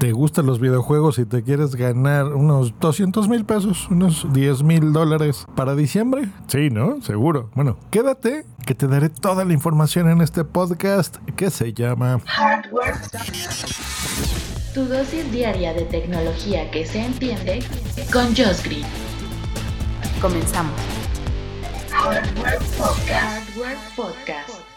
Te gustan los videojuegos y te quieres ganar unos 200 mil pesos, unos 10 mil dólares para diciembre? Sí, ¿no? Seguro. Bueno, quédate que te daré toda la información en este podcast que se llama Hardware. Tu dosis diaria de tecnología que se entiende con Josh Green. Comenzamos. Hardware Podcast. Hardware Podcast.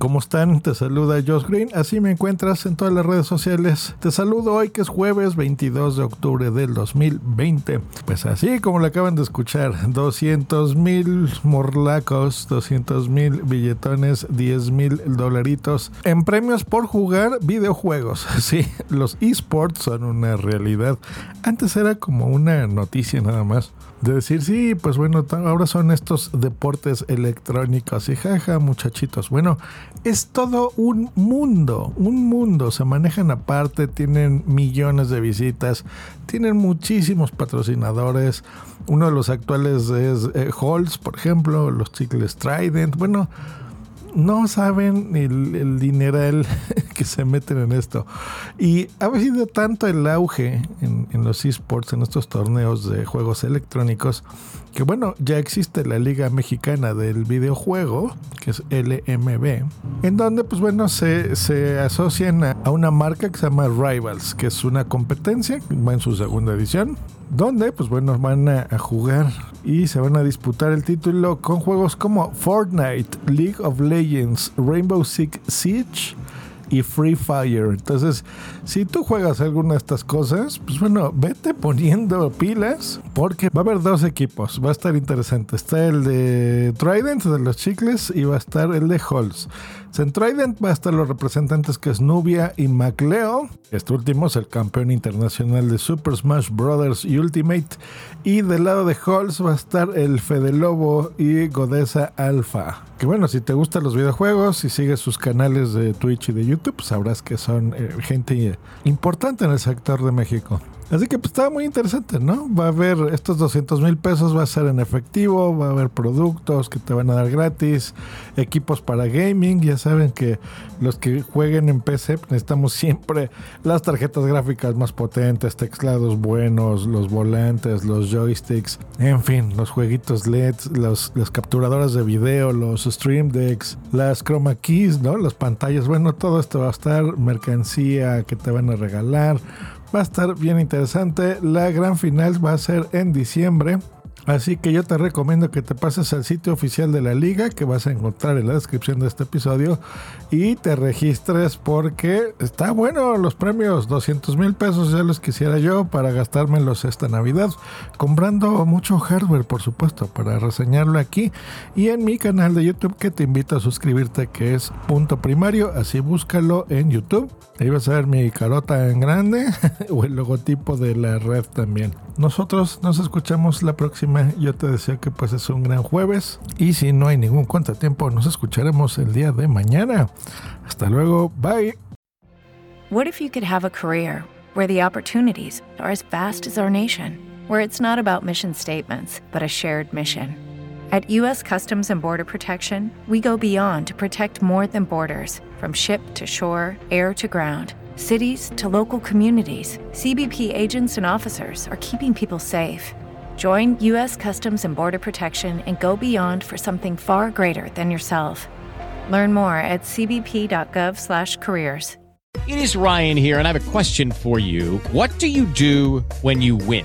¿Cómo están? Te saluda Josh Green. Así me encuentras en todas las redes sociales. Te saludo hoy que es jueves 22 de octubre del 2020. Pues así como lo acaban de escuchar, 200 mil morlacos, 200 mil billetones, 10 mil dolaritos en premios por jugar videojuegos. Sí, los esports son una realidad. Antes era como una noticia nada más de decir, sí, pues bueno, ahora son estos deportes electrónicos y jaja, muchachitos. Bueno, es todo un mundo, un mundo. Se manejan aparte, tienen millones de visitas, tienen muchísimos patrocinadores. Uno de los actuales es eh, Halls, por ejemplo, los chicles Trident. Bueno, no saben el, el, dineral que se meten en esto. Y ha habido tanto el auge en, en, los esports, en estos torneos de juegos electrónicos, que bueno, ya existe la Liga Mexicana del Videojuego, que es LMB, en donde pues bueno, se, se asocian a, a una marca que se llama Rivals, que es una competencia, va en su segunda edición, donde pues bueno van a, a, jugar y se van a disputar el título con juegos como Fortnite, League of Legends, Rainbow Six Siege y Free Fire. Entonces, si tú juegas alguna de estas cosas, pues bueno, vete poniendo pilas porque va a haber dos equipos. Va a estar interesante. Está el de Trident, de los chicles, y va a estar el de Halls. En Trident va a estar los representantes que es Nubia y Macleo. Este último es el campeón internacional de Super Smash Bros. Ultimate. Y del lado de Halls va a estar el Fede Lobo y Godesa Alpha. Que bueno, si te gustan los videojuegos y sigues sus canales de Twitch y de YouTube, sabrás que son eh, gente importante en el sector de México. Así que pues estaba muy interesante, ¿no? Va a haber estos 200 mil pesos, va a ser en efectivo, va a haber productos que te van a dar gratis, equipos para gaming, ya saben que los que jueguen en PC necesitamos siempre las tarjetas gráficas más potentes, teclados buenos, los volantes, los joysticks, en fin, los jueguitos LEDs, los, las capturadoras de video, los stream decks, las chroma keys, ¿no? Las pantallas, bueno, todo esto va a estar, mercancía que te van a regalar Va a estar bien interesante. La gran final va a ser en diciembre. Así que yo te recomiendo que te pases al sitio oficial de la liga que vas a encontrar en la descripción de este episodio y te registres porque está bueno los premios, 200 mil pesos ya los quisiera yo para gastármelos esta Navidad, comprando mucho hardware por supuesto para reseñarlo aquí y en mi canal de YouTube que te invito a suscribirte que es punto primario, así búscalo en YouTube, ahí vas a ver mi carota en grande o el logotipo de la red también. Nosotros nos escuchamos la próxima. Yo te deseo que pases un gran jueves. Y si no hay ningún contratiempo, nos escucharemos el día de mañana. Hasta luego. Bye. What if you could have a career where the opportunities are as vast as our nation, where it's not about mission statements, but a shared mission? At U.S. Customs and Border Protection, we go beyond to protect more than borders from ship to shore, air to ground cities to local communities, CBP agents and officers are keeping people safe. Join U.S. Customs and Border Protection and go beyond for something far greater than yourself. Learn more at cbp.gov/careers. It is Ryan here, and I have a question for you. What do you do when you win?